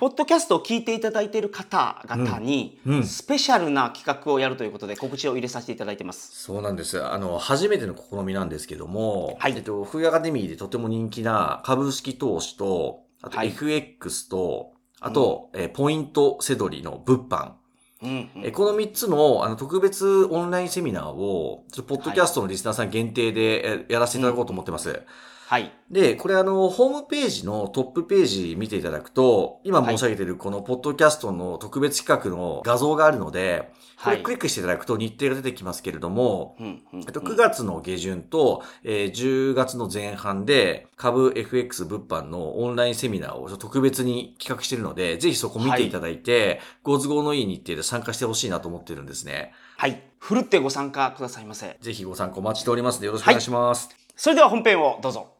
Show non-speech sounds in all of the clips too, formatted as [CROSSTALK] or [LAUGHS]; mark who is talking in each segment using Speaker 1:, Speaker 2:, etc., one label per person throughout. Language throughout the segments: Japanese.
Speaker 1: ポッドキャストを聞いていただいている方々に、
Speaker 2: うんうん
Speaker 1: スペシャルな企画をやるということで告知を入れさせていただいてます。
Speaker 2: そうなんです。あの、初めての試みなんですけども、
Speaker 1: はい
Speaker 2: えっと、フーアカデミーでとても人気な株式投資と、あと
Speaker 1: はい
Speaker 2: FX と、あと、えーポイントセドリの物販。
Speaker 1: うんうん
Speaker 2: えーこの3つのあの特別オンラインセミナーを、ちょっとポッドキャストのリスナーさん限定でえーやらせていただこうと思ってます。
Speaker 1: はい。
Speaker 2: で、これあの、ホームページのトップページ見ていただくと、今申し上げているこのポッドキャストの特別企画の画像があるので、こ
Speaker 1: はい
Speaker 2: れクリックしていただくと日程が出てきますけれども、
Speaker 1: うんうんうん
Speaker 2: えっと、9月の下旬と、えー10月の前半で株 FX 物販のオンラインセミナーを特別に企画しているので、ぜひそこ見ていただいて、ご都合のいい日程で参加してほしいなと思ってるんですね。
Speaker 1: はい。ふるってご参加くださいませ。
Speaker 2: ぜひご参加お待ちしておりますのでよろしくお願いします。
Speaker 1: それでは本編をどうぞ。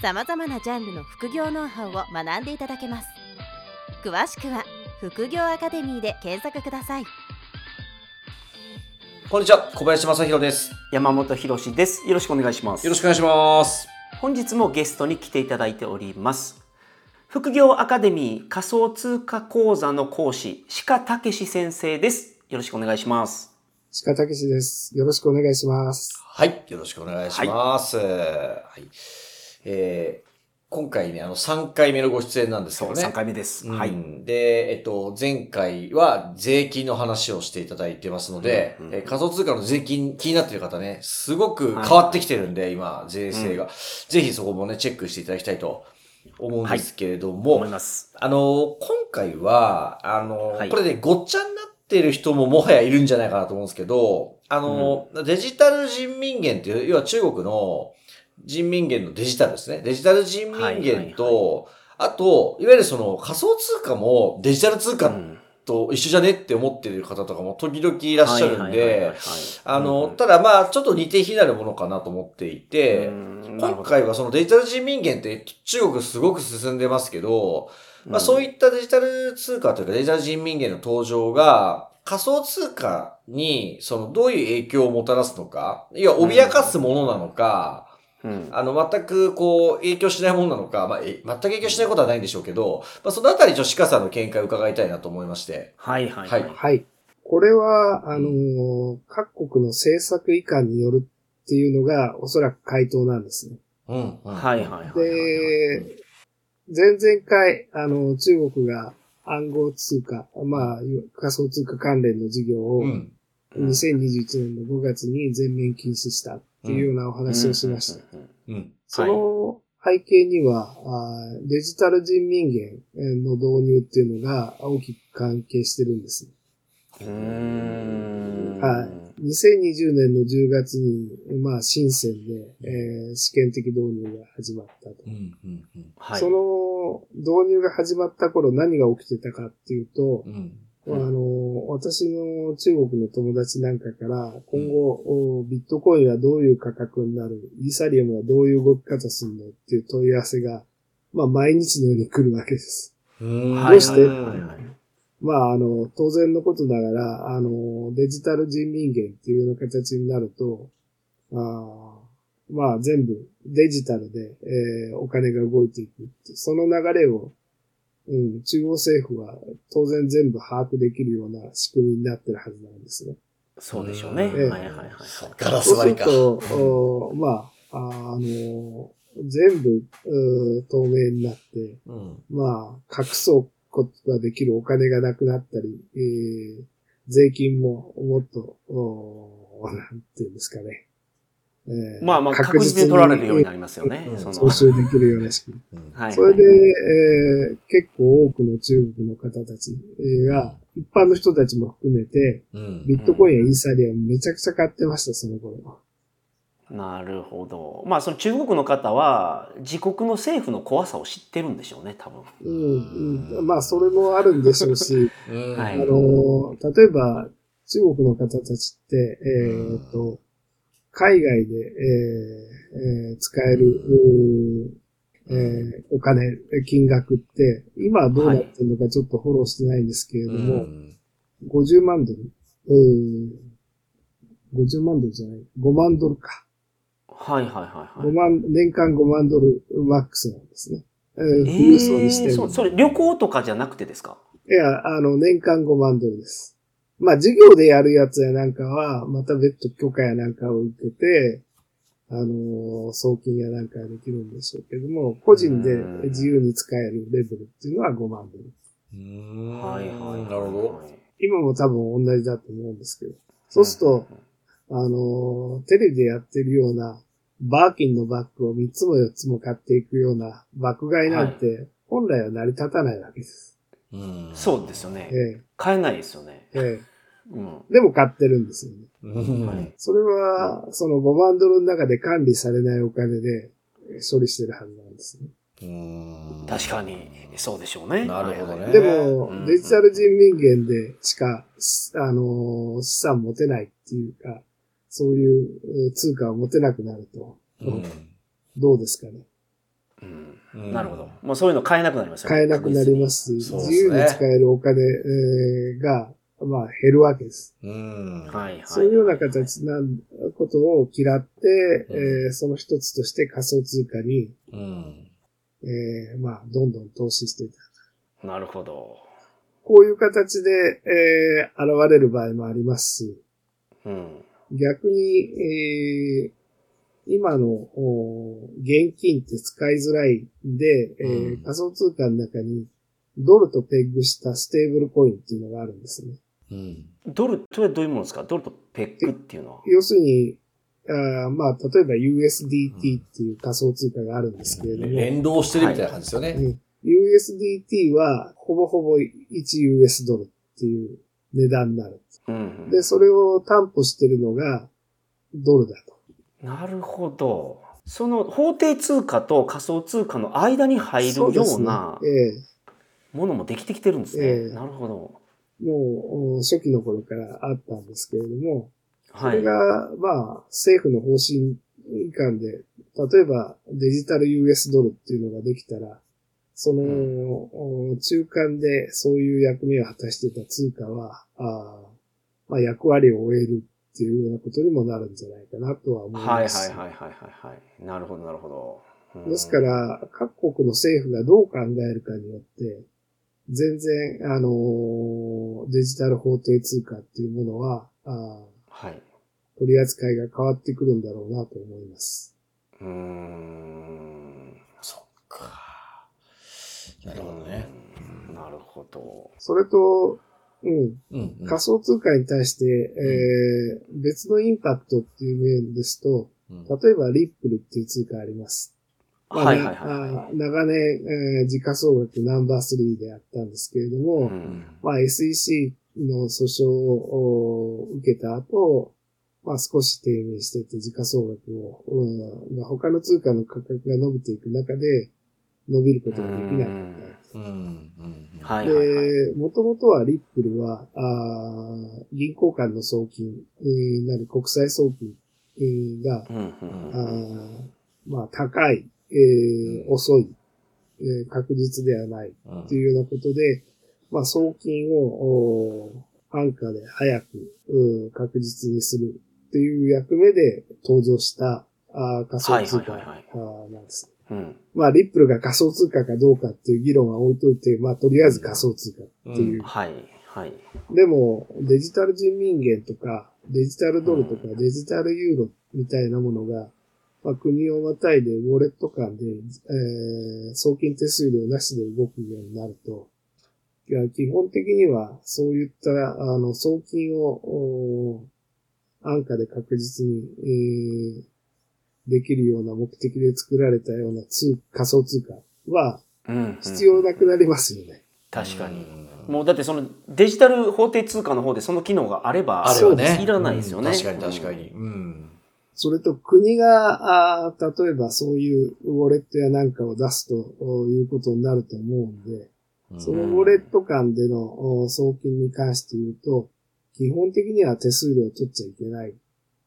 Speaker 3: さまざまなジャンルの副業ノウハウを学んでいただけます詳しくは副業アカデミーで検索ください
Speaker 2: こんにちは、小林正宏です。
Speaker 1: 山本博史です。よろしくお願いします。
Speaker 2: よろしくお願いします。
Speaker 1: 本日もゲストに来ていただいております。副業アカデミー仮想通貨講座の講師、鹿武史先生です。よろしくお願いします。
Speaker 4: 鹿武史です。よろしくお願いします。
Speaker 2: はい、よろしくお願いします。はい。えー今回ね、あの、3回目のご出演なんですけ
Speaker 1: そう、
Speaker 2: どね。
Speaker 1: 3回目です。
Speaker 2: うん
Speaker 1: はい。
Speaker 2: で、えっと、前回は税金の話をしていただいてますので、
Speaker 1: うんうん
Speaker 2: えー仮想通貨の税金気になっている方ね、すごく変わってきてるんで、今、税制が、ぜひそこもね、チェックしていただきたいと思うんですけれども、
Speaker 1: 思います。
Speaker 2: あの、今回は、あの、
Speaker 1: はい
Speaker 2: これでごっちゃになってる人ももはやいるんじゃないかなと思うんですけど、あの、デジタル人民元っていう、要は中国の人民元のデジタルですね。デジタル人民元と、
Speaker 1: はい
Speaker 2: あと、いわゆるその仮想通貨もデジタル通貨
Speaker 1: うん
Speaker 2: と一緒じゃねって思ってる方とかも時々いらっしゃるんで
Speaker 1: はいはいはいはい、
Speaker 2: あの、
Speaker 1: うん
Speaker 2: ただまあ、ちょっと似て非なるものかなと思っていて、今回はそのデジタル人民元って中国すごく進んでますけど、まあそういったデジタル通貨というかデジタル人民元の登場が仮想通貨にそのどういう影響をもたらすのか、いや、脅かすものなのか、
Speaker 1: うん
Speaker 2: あの、全くこう影響しないものなのか、まあ、え全く影響しないことはないんでしょうけど、まあそのあたりちょっと鹿さんの見解を伺いたいなと思いまして。
Speaker 1: はいはい
Speaker 2: はい
Speaker 4: はい。これは、あのー各国の政策以下によるっていうのが、おそらく回答なんですね。
Speaker 2: うん。うん
Speaker 1: はいはいはいはい。
Speaker 4: で、前々回、あの、中国が暗号通貨、まあ、仮想通貨関連の事業を
Speaker 2: う、ん。
Speaker 1: うん
Speaker 4: 2021年の5月に全面禁止したっていうようなお話をしました。その背景には、デジタル人民元の導入っていうのが大きく関係してるんです。
Speaker 1: うーん
Speaker 4: はい。2020年の10月に、まあ、深センで、えー試験的導入が始まったと。その導入が始まった頃何が起きてたかっていうと、
Speaker 2: うん。
Speaker 4: あの、私の中国の友達なんかから、今後、おビットコインはどういう価格になる、イーサリアムはどういう動き方するのっていう問い合わせが、まあ、毎日のように来るわけです。どうして？まあ、あの、当然のことながら、あの、デジタル人民元っていうような形になると、あーまあ、全部デジタルで、えーお金が動いていくってその流れを、うん、中央政府は当然全部把握できるような仕組みになってるはずなんですね。
Speaker 1: そうでしょうね。
Speaker 2: うん
Speaker 1: はいはいはい。
Speaker 2: ガラス
Speaker 4: そうす
Speaker 2: 割りか。
Speaker 4: ると、おまあ、ああの、全部、う透明になって、
Speaker 2: うん。
Speaker 4: まあ、隠そうことができるお金がなくなったり、えー税金ももっと、おなんていうんですかね。えー
Speaker 1: まあまあ確実に取られるようになりますよね
Speaker 2: う。ん
Speaker 1: その
Speaker 4: 徴収できるような仕組
Speaker 1: はい。
Speaker 4: それで、えー結構多くの中国の方たちえーが、一般の人たちも含めて、
Speaker 2: うん。
Speaker 4: ビットコインやイーサリアムめちゃくちゃ買ってました、その頃。
Speaker 1: なるほど。まあその中国の方は自国の政府の怖さを知ってるんでしょうね、多分。
Speaker 4: うん、うん。まあ、それもあるんでしょうし、
Speaker 2: う [LAUGHS] ん
Speaker 1: はい
Speaker 4: あの、例えば、中国の方たちって、えっ、と、海外で、えーえー使える、えーお金、金額って、今はどうなってるのかちょっとフォローしてないんですけれど
Speaker 2: う
Speaker 4: も、
Speaker 2: ん
Speaker 4: 50万ドル、うー50万ドルじゃない、5万ドルか。
Speaker 1: はいはいはい
Speaker 4: 5
Speaker 1: はい。
Speaker 4: 万、年間5万ドルマックスなんですね。えー富裕層にしてる
Speaker 1: えーそそれ旅行とかじゃなくてですか？
Speaker 4: いや、あの、年間5万ドルです。まあ、授業でやるやつやなんかは、また別途許可やなんかを受けて、あのー送金やなんかができるんでしょうけども、個人で自由に使えるレベルっていうのは5万ドル。
Speaker 2: うん
Speaker 1: はいはいはい。
Speaker 2: なるほ
Speaker 4: 今も多分同じだと思うんですけど。そうすると、あのーテレビでやってるような、バーキンのバッグを3つも4つも買っていくような爆買いなんて、本来は成り立たないわけです。
Speaker 2: ど。うん
Speaker 1: そうですよね。
Speaker 4: え
Speaker 1: 買えないですよね。
Speaker 4: え、え
Speaker 1: うん。
Speaker 4: え。でも買ってるんですよね。
Speaker 2: うん
Speaker 1: はい
Speaker 4: それは、その5万ドルの中で管理されないお金で処理してるはずなんですね。
Speaker 2: うん
Speaker 1: 確かに、そうでしょうね。
Speaker 2: なるほどね
Speaker 1: はい
Speaker 4: で
Speaker 1: うん
Speaker 4: も、デジタル人民元でしか、あの、資産持てないっていうか、そういうえー通貨を持てなくなると、
Speaker 2: うん
Speaker 4: どうですかね。
Speaker 1: うん
Speaker 2: うん
Speaker 1: なるほど。もうそういうの買えなくなりますよね。
Speaker 4: 買えなくなります
Speaker 2: すね
Speaker 4: 自由に使えるお金、えーが、まあ、減るわけです。
Speaker 2: うん。
Speaker 1: はいはい。
Speaker 4: そういうような形なことを嫌って、
Speaker 2: うん
Speaker 4: えーその一つとして仮想通貨に、
Speaker 2: うん
Speaker 4: えーまあ、どんどん投資していた。
Speaker 1: なるほど。
Speaker 4: こういう形で、えー現れる場合もありますし、
Speaker 1: うん。
Speaker 4: 逆に、えー今のお現金って使いづらいんで、えー
Speaker 2: うん
Speaker 4: 仮想通貨の中にドルとペッグしたステーブルコインっていうのがあるんですね。
Speaker 2: うん
Speaker 1: ドル、それはどういうものですか？ドルとペックっていうのは。
Speaker 4: 要するに、あーまあ、例えば USDT っていう仮想通貨があるんですけれども、
Speaker 2: 連動してるみたいな感じですよね。
Speaker 4: うん USDT はほぼほぼ 1US ドルっていう値段になる。
Speaker 1: うん。
Speaker 4: で、それを担保してるのがドルだと。
Speaker 1: なるほど。その法定通貨と仮想通貨の間に入るようなものもできてきてるんですね。
Speaker 4: ええ
Speaker 1: なるほど。
Speaker 4: ええもうお初期の頃からあったんですけれども、そ
Speaker 1: はい。
Speaker 4: れが、まあ、政府の方針間で、例えばデジタル US ドルっていうのができたら、その、お中間でそういう役目を果たしていた通貨は、あーまあ、役割を終えるっていうようなことにもなるんじゃないかなとは思い
Speaker 1: はいはい
Speaker 4: ます。
Speaker 1: はいはいはいはい。なるほどなるほど。うん
Speaker 4: ですか、ら、各国の政府がどう考えるかによって、全然、あのーデジタル法定通貨っていうものは、あー
Speaker 1: はい。
Speaker 4: 取り扱いが変わってくるんだろうなと思います。
Speaker 1: うーん。
Speaker 2: そっか。なるほどね。
Speaker 1: うんなるほど。
Speaker 4: それと、うん、
Speaker 2: うんうん
Speaker 4: 仮想通貨に対して、えー別のインパクトっていう面ですと、
Speaker 2: うん
Speaker 4: 例えばリップルっていう通貨あります。まあ
Speaker 1: はいはいはい
Speaker 4: 長年、えー時価総額ナンバー3であったんですけれど
Speaker 1: い。
Speaker 4: も、
Speaker 1: うん
Speaker 4: まあ SEC の訴訟を受けた後、まあ少し低迷していて時価総額を、うん、他の通貨の価格が伸びていく中で伸びることができなかった。
Speaker 2: うんうん
Speaker 1: はいはいはい。
Speaker 4: で、もともとはリップルは、あー銀行間の送金、えーなる国際送金、えーが、
Speaker 1: うんうん。
Speaker 4: あーまあ高い、えー
Speaker 2: うん。
Speaker 4: 遅い、えー確実ではない
Speaker 2: うん。
Speaker 4: というようなことで、まあ送金をおー安価で早くうん確実にするっていう役目で登場したあー仮想通貨なんです。
Speaker 1: うん。
Speaker 4: まあ、リップルが仮想通貨かどうかっていう議論は置いといて、まあ、とりあえず仮想通貨っていう。
Speaker 1: はいはい。
Speaker 4: でも、デジタル人民元とか、デジタルドルとか、デジタルユーロみたいなものが、まあ、国をまたいでウォレット間で、えー送金手数料なしで動くようになると、いや基本的には、そういった、あの、送金を、お安価で確実に、えーできるような目的で作られたような通仮想通貨は
Speaker 1: うんうん
Speaker 4: 必要なくなりますよね。
Speaker 1: 確かに。
Speaker 2: うん
Speaker 1: もうだってそのデジタル法定通貨の方でその機能があれば、
Speaker 2: あれはね。
Speaker 1: いらないですよね。
Speaker 2: うん確かに確かに。うん。
Speaker 4: それと国が、あー例えばそういうウォレットやなんかを出すということになると思うんで、そのウォレット間でのお送金に関して言うと、基本的には手数料を取っちゃいけない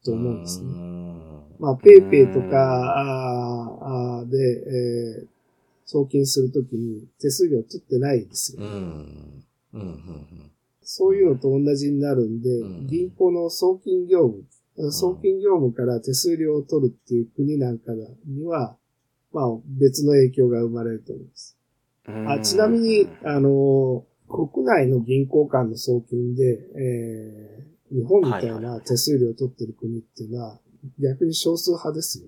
Speaker 4: と思うんですね。まあ、ペイペイとかで、えー送金するときに手数料取ってないですよ。
Speaker 2: うん。うん。うん。
Speaker 4: そういうのと同じになるんで、
Speaker 2: うん
Speaker 4: 銀行の送金業務、送金業務から手数料を取るっていう国なんかには、まあ別の影響が生まれると思います。あちなみに、あの、国内の銀行間の送金で、えー日本みたいな手数料を取ってる国っていうのは、逆に少数派ですよ。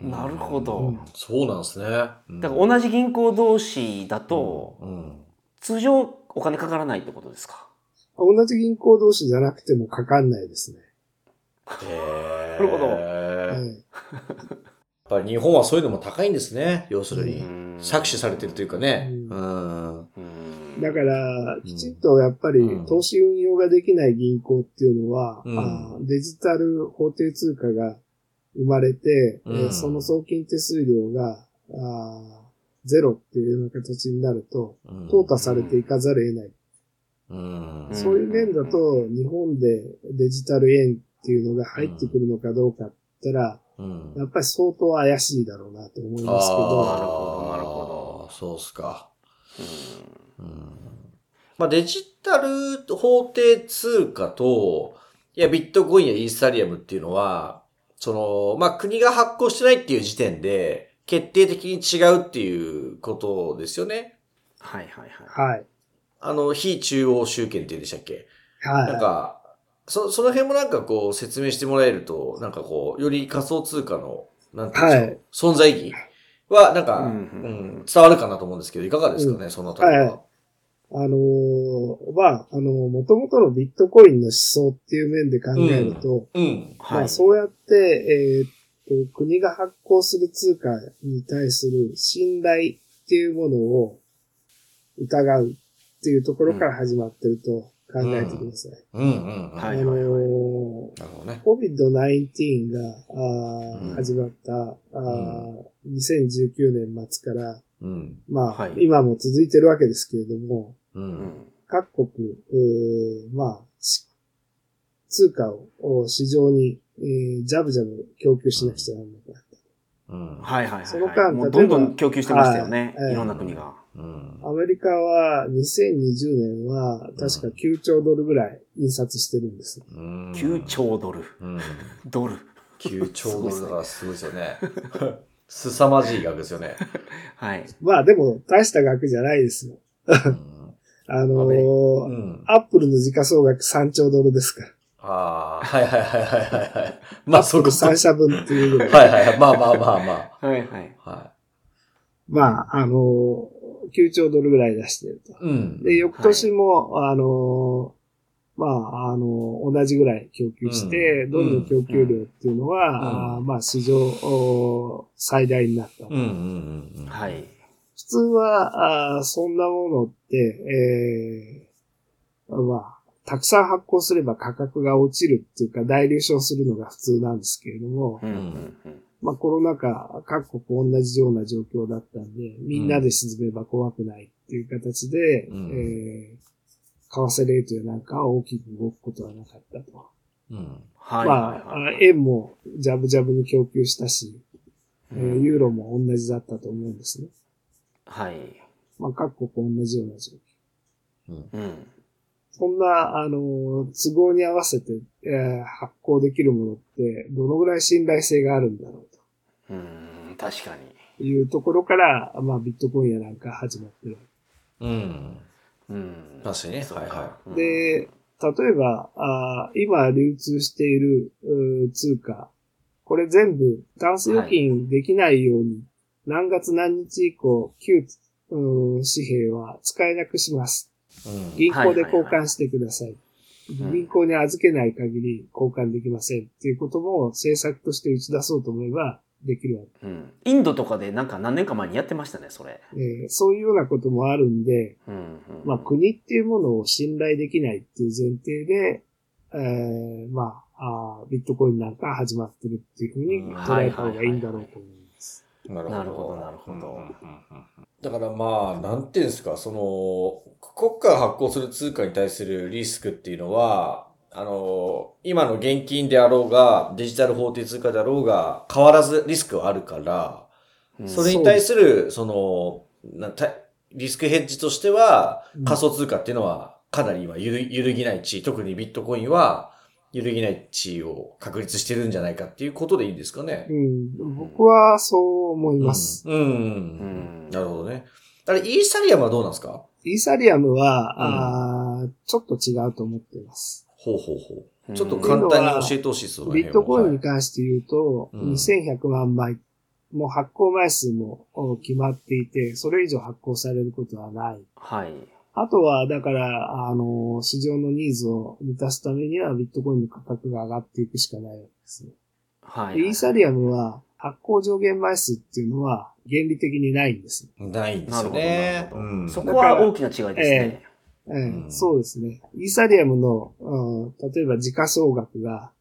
Speaker 1: なるほど。
Speaker 4: うん
Speaker 2: そうなんですね。だか
Speaker 1: ら同じ銀行同士だと、
Speaker 2: うん。
Speaker 1: 通常お金かからないってことですか？
Speaker 4: 同じ銀行同士じゃなくてもかかんないですね。
Speaker 2: へ [LAUGHS] ー
Speaker 1: なるほど
Speaker 4: はい
Speaker 2: ぱり日本はそういうのも高いんですね。要するに。
Speaker 1: うん
Speaker 2: 搾取されてるというかね。
Speaker 4: だから、きちんとやっぱり
Speaker 2: うん
Speaker 4: 投資運用ができない銀行っていうのは、
Speaker 2: うん
Speaker 4: デジタル法定通貨が生まれて、
Speaker 2: うん
Speaker 4: えーその送金手数料がゼロっていうような形になると、
Speaker 2: うん
Speaker 4: 淘汰されていかざるを得ない。
Speaker 2: うん。
Speaker 1: ん
Speaker 4: そういう面だと、日本でデジタル円っていうのが入ってくるのかどうかって言ったら、
Speaker 2: うん。
Speaker 4: やっぱり相当怪しいだろうなと思いますけ
Speaker 2: あ
Speaker 4: ど、
Speaker 1: なるほどなるほ
Speaker 2: ど。そうっすか。
Speaker 1: うん
Speaker 2: うんまあ、デジタル法定通貨と、いや、ビットコインやイーサリアムっていうのは、その、まあ、国が発行してないっていう時点で、決定的に違うっていうことですよね。
Speaker 1: はいはいはい。
Speaker 4: はい。
Speaker 2: あの、非中央集権っていうんでしたっけ？
Speaker 4: はい。
Speaker 2: なんか、そ、その辺もなんかこう説明してもらえると、なんかこう、より仮想通貨の、なんていうんでしょう、存在意義は、なんか、
Speaker 1: う
Speaker 2: うんん、伝わるかなと思うんですけど、いかがですかね、そのあたり
Speaker 4: はい
Speaker 2: は。
Speaker 4: あのーまあ、あの、元々のビットコインの思想っていう面で考えると、
Speaker 2: うん。
Speaker 4: まあ、
Speaker 1: はい。
Speaker 4: そうやって、えーっと、国が発行する通貨に対する信頼っていうものを疑うっていうところから始まってると考えてください。
Speaker 2: うんうんうん。
Speaker 1: はい
Speaker 4: あのー
Speaker 2: なるほどね。
Speaker 4: COVID-19 が、あー
Speaker 2: うん
Speaker 4: 始まった、あー2019年末から、
Speaker 2: うん。
Speaker 4: まあ、
Speaker 1: はい
Speaker 4: 今も続いてるわけですけれども、
Speaker 2: う。
Speaker 1: うんん
Speaker 4: 各国、うーまあ、し通貨をお市場に、えージャブジャブ供給しなくちゃならなくなった。
Speaker 2: うん。
Speaker 1: はいはいはいはい。
Speaker 4: その間
Speaker 1: どんどん供給してましたよね。
Speaker 4: はい
Speaker 1: いろんな国が。
Speaker 2: うん。
Speaker 4: アメリカは2020年は確か9兆ドルぐらい印刷してるんです。
Speaker 2: うん
Speaker 1: 9。兆ドル。
Speaker 2: うん。[LAUGHS]
Speaker 1: ドル。
Speaker 2: 9兆ドルだからすごいですよね。凄まじい額ですよね。[LAUGHS]
Speaker 1: はい。
Speaker 4: まあでも大した額じゃないですよ。
Speaker 2: うん。[LAUGHS]
Speaker 4: あの
Speaker 2: う
Speaker 4: ー
Speaker 2: ん。
Speaker 4: アップルの時価総額3兆ドルですから。
Speaker 2: ああ、はいはいはいはいはいはい。まあそこそ。
Speaker 4: 3社分っていうぐらい。
Speaker 2: はいはいはい。まあまあまあま
Speaker 1: はいはい。
Speaker 2: あ。は
Speaker 4: まあ、あのー9兆ドルぐらい出してると。
Speaker 2: い。うん。
Speaker 4: で、翌年も、あのーまあ、あのー同じぐらい供給して、
Speaker 2: うん
Speaker 4: どんどん供給量っていうのは、
Speaker 2: うん
Speaker 4: まあ、市場お最大になった。
Speaker 1: はい。
Speaker 4: 普通は、あーそんなものって、えーまあ、たくさん発行すれば価格が落ちるっていうか、大流昇するのが普通なんですけれども、
Speaker 1: うんうんうん。
Speaker 4: まあコロナ禍、各国同じような状況だったんで、みんなで沈めば怖くないっていう形で、
Speaker 2: うん
Speaker 4: えー為替レートやなんかは大きく動くことはなかったと。
Speaker 2: うん。
Speaker 1: はい
Speaker 4: ま
Speaker 1: はい
Speaker 4: あ
Speaker 1: はい。、
Speaker 4: 円もジャブジャブに供給したし、えー
Speaker 1: うん
Speaker 4: ユーロも同じだったと思うんですね。
Speaker 1: はい。
Speaker 4: まあ各国同じような状況。
Speaker 1: うん。
Speaker 4: そんな、あの、都合に合わせて、えー発行できるものって、どのぐらい信頼性があるんだろう
Speaker 1: うん。確かに。
Speaker 4: というところから、まあビットコインやなんか始まってる。
Speaker 2: うん。
Speaker 1: うん。
Speaker 2: 確かにねはいは
Speaker 1: うん
Speaker 4: で、例えば、あー今流通している通貨、これ全部、タンス預金できないように、何月何日以降、旧紙幣は使えなくします。
Speaker 2: うん。
Speaker 4: 銀行で交換してください。
Speaker 1: うん
Speaker 4: 銀行に預けない限り交換できませんっていうことも政策として打ち出そうと思えばできるわ
Speaker 1: うん。インドとかでなんか何年か前にやってましたね、それ。
Speaker 4: け。えーそういうようなこともあるんで、
Speaker 1: うん。うん
Speaker 4: まあ国っていうものを信頼できないっていう前提で、えーまあ、あビットコインなんか始まってるっていうふうに捉えた方がいいんだろうと思います。
Speaker 2: な
Speaker 1: なるほどなるほど
Speaker 2: うんうんうんうんだからまあ、なんていうんですか、その、国家が発行する通貨に対するリスクっていうのは、あの、今の現金であろうが、デジタル法定通貨であろうが、変わらずリスクはあるから、
Speaker 1: うん
Speaker 2: それに対する、その、なたリスクヘッジとしては
Speaker 4: うん、
Speaker 2: 仮想通貨っていうのは、かなり今揺る、揺るぎない地位、特にビットコインは、揺るぎない地位を確立してるんじゃないかっていうことでいいんですかね。
Speaker 4: うん、僕はそう思います。
Speaker 2: うん。うん
Speaker 1: うん
Speaker 2: なるほどね。あれ、イーサリアムはどうなんですか？
Speaker 4: イーサリアムは、あーちょっと違うと思っています。
Speaker 2: ほうほうほう。
Speaker 1: うん
Speaker 2: ちょっと簡単に教えてほしいです、その
Speaker 4: ビットコインに
Speaker 2: 辺
Speaker 4: 関して言うと、
Speaker 2: うん
Speaker 4: 2100万枚、もう発行枚数もお決まっていて、それ以上発行されることはない。
Speaker 1: はい。
Speaker 4: あとは、だから、あの、市場のニーズを満たすためにはビットコインの価格が上がっていくしかないわけですね。
Speaker 1: はい。
Speaker 4: でイーサリアムは発行上限枚数っていうのは原理的にないんです。
Speaker 2: は。ないんですよ
Speaker 1: なるほど、な
Speaker 2: ね。うん
Speaker 1: そこは大きな違いですね。
Speaker 4: え
Speaker 2: ん
Speaker 4: そうですね。イーサリアムの、うん例えば時価総額が、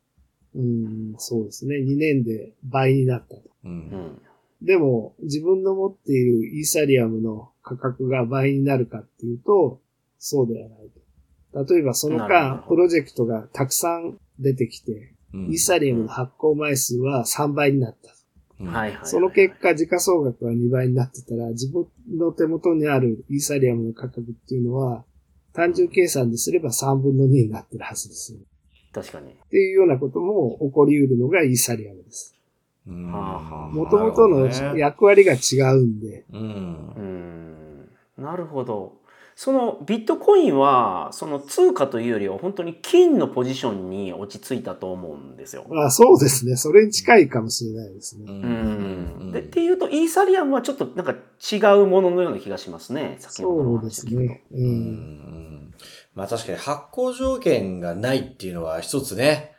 Speaker 4: うん、そうですね。2年で倍になったと。
Speaker 2: う。
Speaker 1: うんん。
Speaker 4: でも、自分の持っているイーサリアムの価格が倍になるかっていうと、そうではないと。例えばその間、プロジェクトがたくさん出てきて、
Speaker 2: うん
Speaker 4: イーサリアムの発行枚数は3倍になった。
Speaker 2: うん
Speaker 1: はいはい。
Speaker 4: その結果、時価総額が2倍になってたら、自分の手元にあるイーサリアムの価格っていうのは、単純計算ですれば3分の2になってるはずです。
Speaker 1: 確かに。
Speaker 4: っていうようなことも起こり得るのがイーサリアムです。もともとの役割が違うんで、
Speaker 2: うん
Speaker 1: う。ん。なるほど。そのビットコインは、その通貨というよりは本当に金のポジションに落ち着いたと思うんですよ。
Speaker 4: まあそうですね。それに近いかもしれないですね。
Speaker 2: う
Speaker 1: うん。で、っていうと、イーサリアムはちょっとなんか違うもののような気がしますね。先ほどの
Speaker 4: そう。ですね。う。
Speaker 2: うんんまあ確かに発行条件がないっていうのは一つね、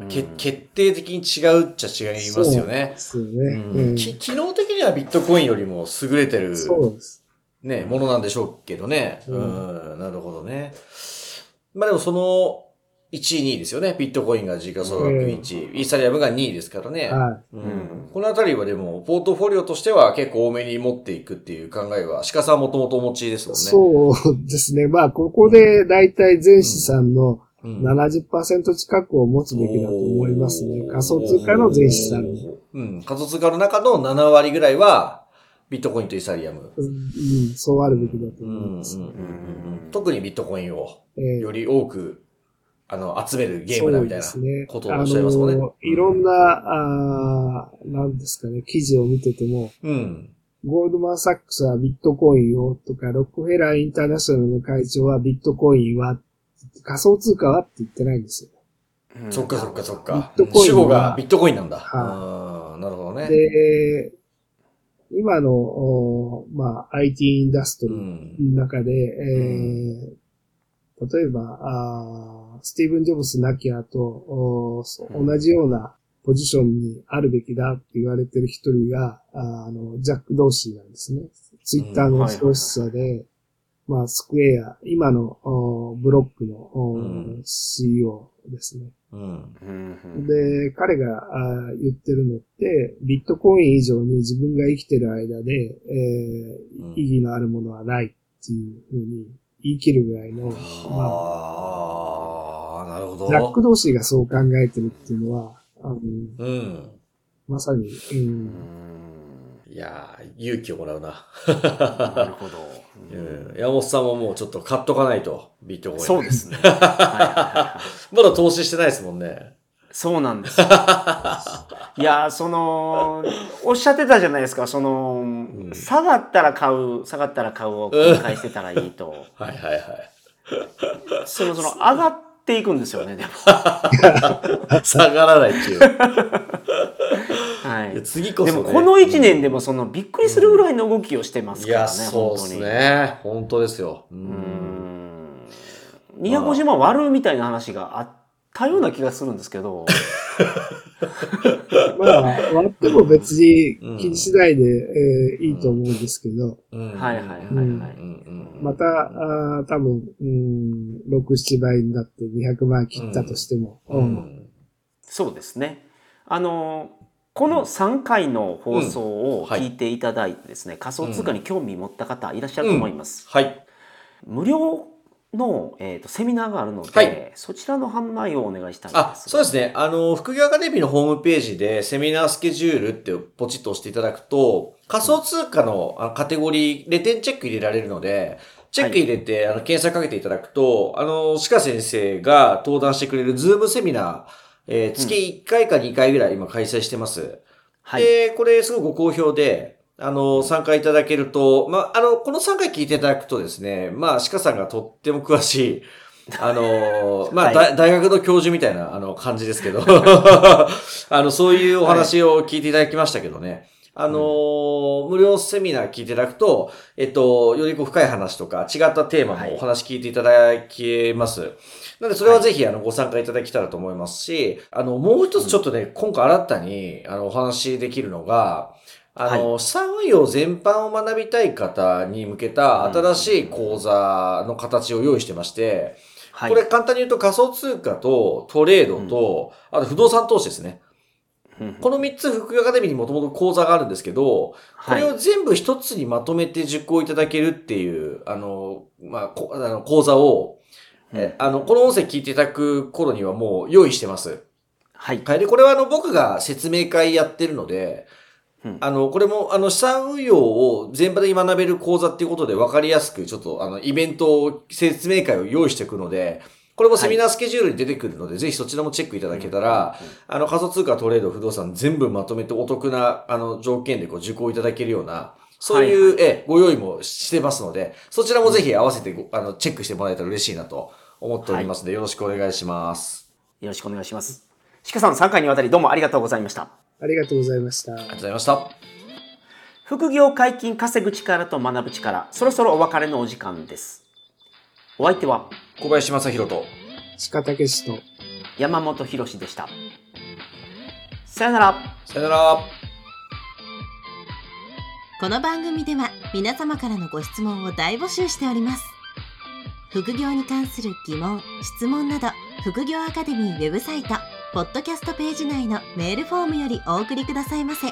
Speaker 1: うん
Speaker 2: け決定的に違うっちゃ違いますよね。
Speaker 4: そうですよね。
Speaker 2: うん
Speaker 4: うん
Speaker 2: き機能的にはビットコインよりも優れてる、
Speaker 4: そうです。
Speaker 2: ね、ものなんでしょうけどね。う、
Speaker 4: うん
Speaker 2: なるほどね。まあでもその1位、2位ですよね。ビットコインが時価総額1位、イーサリアムが2位ですからね。
Speaker 4: は
Speaker 2: うん
Speaker 1: うん
Speaker 2: このあたりはでも、ポートフォリオとしては結構多めに持っていくっていう考えは、鹿さんもともとお持ちですもん
Speaker 4: い。
Speaker 2: ね。
Speaker 4: そうですね。まあ、ここでだいたい全資産の
Speaker 2: うん
Speaker 4: 70%近くを持つべきだと思いますね。仮想通貨の全資産。
Speaker 2: うん。仮想通貨の中の7割ぐらいは、ビットコインとイーサリアム。
Speaker 4: うん、うんそうあるべきだと思います。
Speaker 2: うん特にビットコインを
Speaker 4: ええ
Speaker 2: より多く、あの、集めるゲームだみたいなことをおっしゃいますもんね。
Speaker 4: あのいろんな、あーなんですかね、記事を見てても、
Speaker 2: うん。
Speaker 4: ゴールドマン・サックスはビットコインをとか、ロックフェラー・インターナショナルの会長はビットコインは、仮想通貨はって言ってないんですよ。
Speaker 1: うん
Speaker 2: そっかそっかそっか。
Speaker 4: ビットコインは
Speaker 2: 主語がビットコインなんだ。
Speaker 4: は
Speaker 2: うんなるほどね。
Speaker 4: で、今の、おまあ、IT インダスト
Speaker 2: う
Speaker 4: リー
Speaker 2: ん。
Speaker 4: の中で、えー例えばあー、スティーブン・ジョブス亡き後、おそう
Speaker 2: うん
Speaker 4: 同じようなポジションにあるべきだって言われてる一人が、ああの、ジャック・ドーシーなんですね。ツイッターの創始者で、まあ、スクエア、今のおブロックのお
Speaker 2: うん
Speaker 4: CEO ですね。
Speaker 2: うん。
Speaker 4: で、彼が言ってるのって、ビットコイン以上に自分が生きてる間で、えー
Speaker 2: うん
Speaker 4: 意義のあるものはないっていうふうに言い切るぐらいの、ま
Speaker 2: ああ、なるほど。
Speaker 4: あ、ジャック同士がそう考えてるっていうのは、あの
Speaker 2: うん。
Speaker 4: まさに、う、
Speaker 1: うんん
Speaker 2: いやー、勇気をもらうな。
Speaker 1: なるほど。[LAUGHS]
Speaker 2: うん山本さんももうちょっと買っとかないと、ビットコイン。
Speaker 1: そうですね。[LAUGHS]
Speaker 2: まだ投資してないですもんね。
Speaker 1: そうなんですよ。いや、その、おっしゃってたじゃないですか、その、
Speaker 2: ん
Speaker 1: 下がったら買う、下がったら買うを繰り返してたらいいと。
Speaker 2: はいはいはい。
Speaker 1: その、その、上がっていくんですよね、でも。[LAUGHS]
Speaker 2: 下がらないっていう。
Speaker 1: はい
Speaker 2: や次こそ、ね。
Speaker 1: でも、この1年でも、その、びっくりするぐらいの動きをしてます
Speaker 2: いや、
Speaker 1: からね、
Speaker 2: そうです
Speaker 1: 本当に。
Speaker 2: ね。本当ですよ。う。
Speaker 1: うんん。250万割るみたいな話があったような気がするんですけど。[LAUGHS]
Speaker 4: まあ、割っても別に気にしないで、えーいいと思うんですけど、
Speaker 2: うん
Speaker 1: はいはいはいはい。
Speaker 2: うんうん
Speaker 4: また、あー多分、うん、6、7倍になって200万切ったとしても、
Speaker 2: う
Speaker 4: うん
Speaker 2: ん。
Speaker 1: そうですね。あのこの3回の放送を聞いていただいてですね、仮想通貨に興味持った方いらっしゃると思います。
Speaker 2: はい。
Speaker 1: 無料の、えー、とセミナーがあるので、
Speaker 2: はい
Speaker 1: そちらの販売をお願いしたいんですが
Speaker 2: あ、そうですね。あの、副業アカデミーのホームページでセミナースケジュールってポチッと押していただくと、仮想通貨のカテゴリー、レテンチェック入れられるので、チェック入れて、あの、検索かけていただくと、あの、鹿先生が登壇してくれるズームセミナー、えー月1回か2回ぐらい今開催してます。
Speaker 1: はい、
Speaker 2: で、これすごくご好評で、あの、参加いただけると、まあ、あの、この3回聞いていただくとですね、まあ、鹿さんがとっても詳しい、[LAUGHS] あの、まあ、
Speaker 1: はい
Speaker 2: だ大学の教授みたいな、あの、感じですけど、[LAUGHS] あの、そういうお話を聞いていただきましたけどね。あの無料セミナー聞いていただくと、えっと、よりこう深い話とか違ったテーマもお話聞いていただけます。なので、それはぜひ、あの、ご参加いただけたらと思いますし、あの、もう一つちょっとね、今回新たに、あの、お話できるのが、あの、資産運用全般を学びたい方に向けた新しい講座の形を用意してまして、
Speaker 1: はい、
Speaker 2: これ簡単に言うと仮想通貨とトレードと、あと不動産投資ですね。
Speaker 1: うん
Speaker 2: この3つ副業アカデミーにもともと講座があるんですけど、こ
Speaker 1: はい。
Speaker 2: れを全部一つにまとめて受講いただけるっていう、あの、まあ、こあの講座を、えあの、この音声聞いていただく頃にはもう用意してます。
Speaker 1: はい、
Speaker 2: はい。で、これはあの、僕が説明会やってるので、
Speaker 1: うん。
Speaker 2: あの、これも、あの、資産運用を全場で学べる講座っていうことで分かりやすく、ちょっと、あの、イベントを、説明会を用意していくので、これもセミナースケジュールに出てくるので、ぜひそちらもチェックいただけたら、あの、仮想通貨、トレード、不動産全部まとめてお得な、あの、条件でこう受講いただけるような、そういう、
Speaker 1: はいはい
Speaker 2: え、ご用意もしてますので、そちらもぜひ合わせてご、あの、チェックしてもらえたら嬉しいなと思っておりますので、よろしくお願いします。
Speaker 1: よろしくお願いします。鹿さん、3回にわたりどうもありがとうございました。
Speaker 4: ありがとうございました。
Speaker 2: ありがとうございました。
Speaker 1: 副業解禁稼ぐ力と学ぶ力、そろそろお別れのお時間です。お相手は
Speaker 2: 小林正宏と、
Speaker 4: 鹿武史と
Speaker 1: 山本博史でした。さよなら。
Speaker 2: さよなら。
Speaker 3: この番組では皆様からのご質問を大募集しております副業に関する疑問・質問など副業アカデミーウェブサイトポッドキャストページ内のメールフォームよりお送りくださいませ